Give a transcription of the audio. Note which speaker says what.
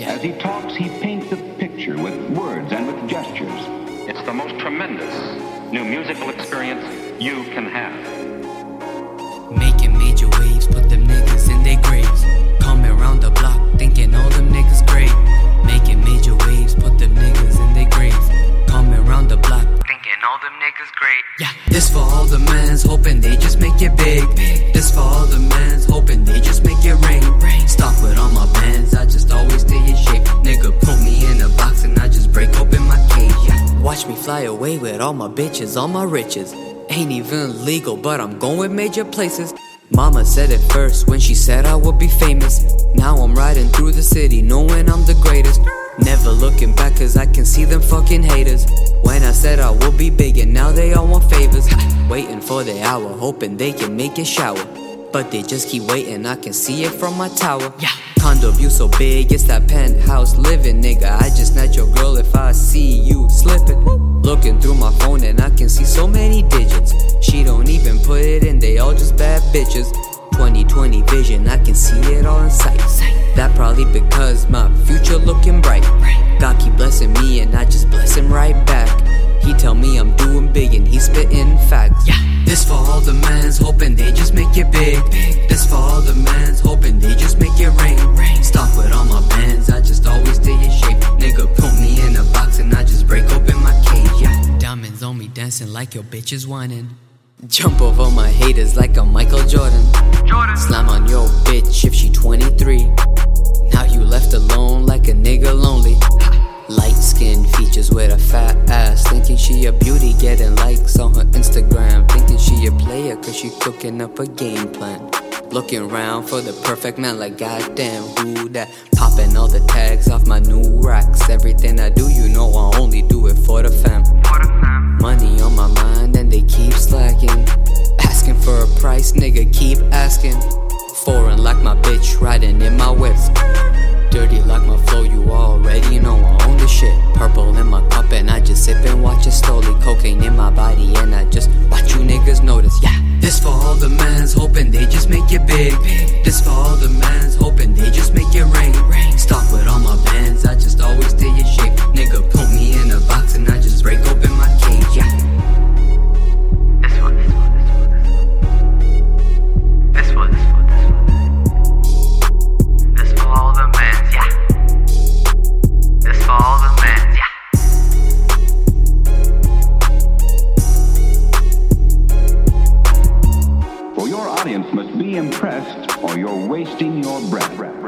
Speaker 1: Yeah.
Speaker 2: As he talks, he paints a picture with words and with gestures.
Speaker 3: It's the most tremendous new musical experience you can have.
Speaker 1: Making major waves, put them niggas in their graves. Coming round the block, thinking all them niggas great. Making major waves, put them niggas in their graves. Coming round the block, thinking all them niggas great. Yeah, this for all the mans, hoping they just make it big. This for all the mans, hoping Watch me fly away with all my bitches, all my riches. Ain't even legal, but I'm going major places. Mama said it first when she said I would be famous. Now I'm riding through the city knowing I'm the greatest. Never looking back cause I can see them fucking haters. When I said I would be big and now they all want favors. Waiting for the hour, hoping they can make it shower. But they just keep waiting, I can see it from my tower. Yeah. Condo view so big, it's that penthouse living, nigga. I just snatch your girl if I see you slipping. Looking through my phone and I can see so many digits. She don't even put it in, they all just bad bitches. 2020 vision, I can see it all in sight. That probably because my future looking bright. God keep blessing me and I just bless him right back. He tell me I'm doing big and he spitting facts. Yeah. This for all the mans it big. This for all the mans hoping they just make it rain. Stop with all my bands, I just always stay in shape. Nigga, put me in a box and I just break open my cage. Yeah. Diamonds on me dancing like your bitch is whining. Jump over my haters like a Michael Jordan. Slam on your bitch if she 23. Now you left alone like a nigga lonely. Light skin features with a fat ass. Thinking she a beauty, getting likes on her Instagram. Thinking she cause she cooking up a game plan. Looking around for the perfect man, like goddamn, who that? Popping all the tags off my new racks. Everything I do, you know I only do it for the fam. Money on my mind and they keep slacking. Asking for a price, nigga, keep asking. Foreign like my bitch, riding in my whip. Dirty like my flow, you already know I own the shit. Purple in my cup and I just sip and watch it slowly. Cocaine in my body big. This for all the mans hoping they just make it rain. Stop
Speaker 2: must be impressed or you're wasting your breath.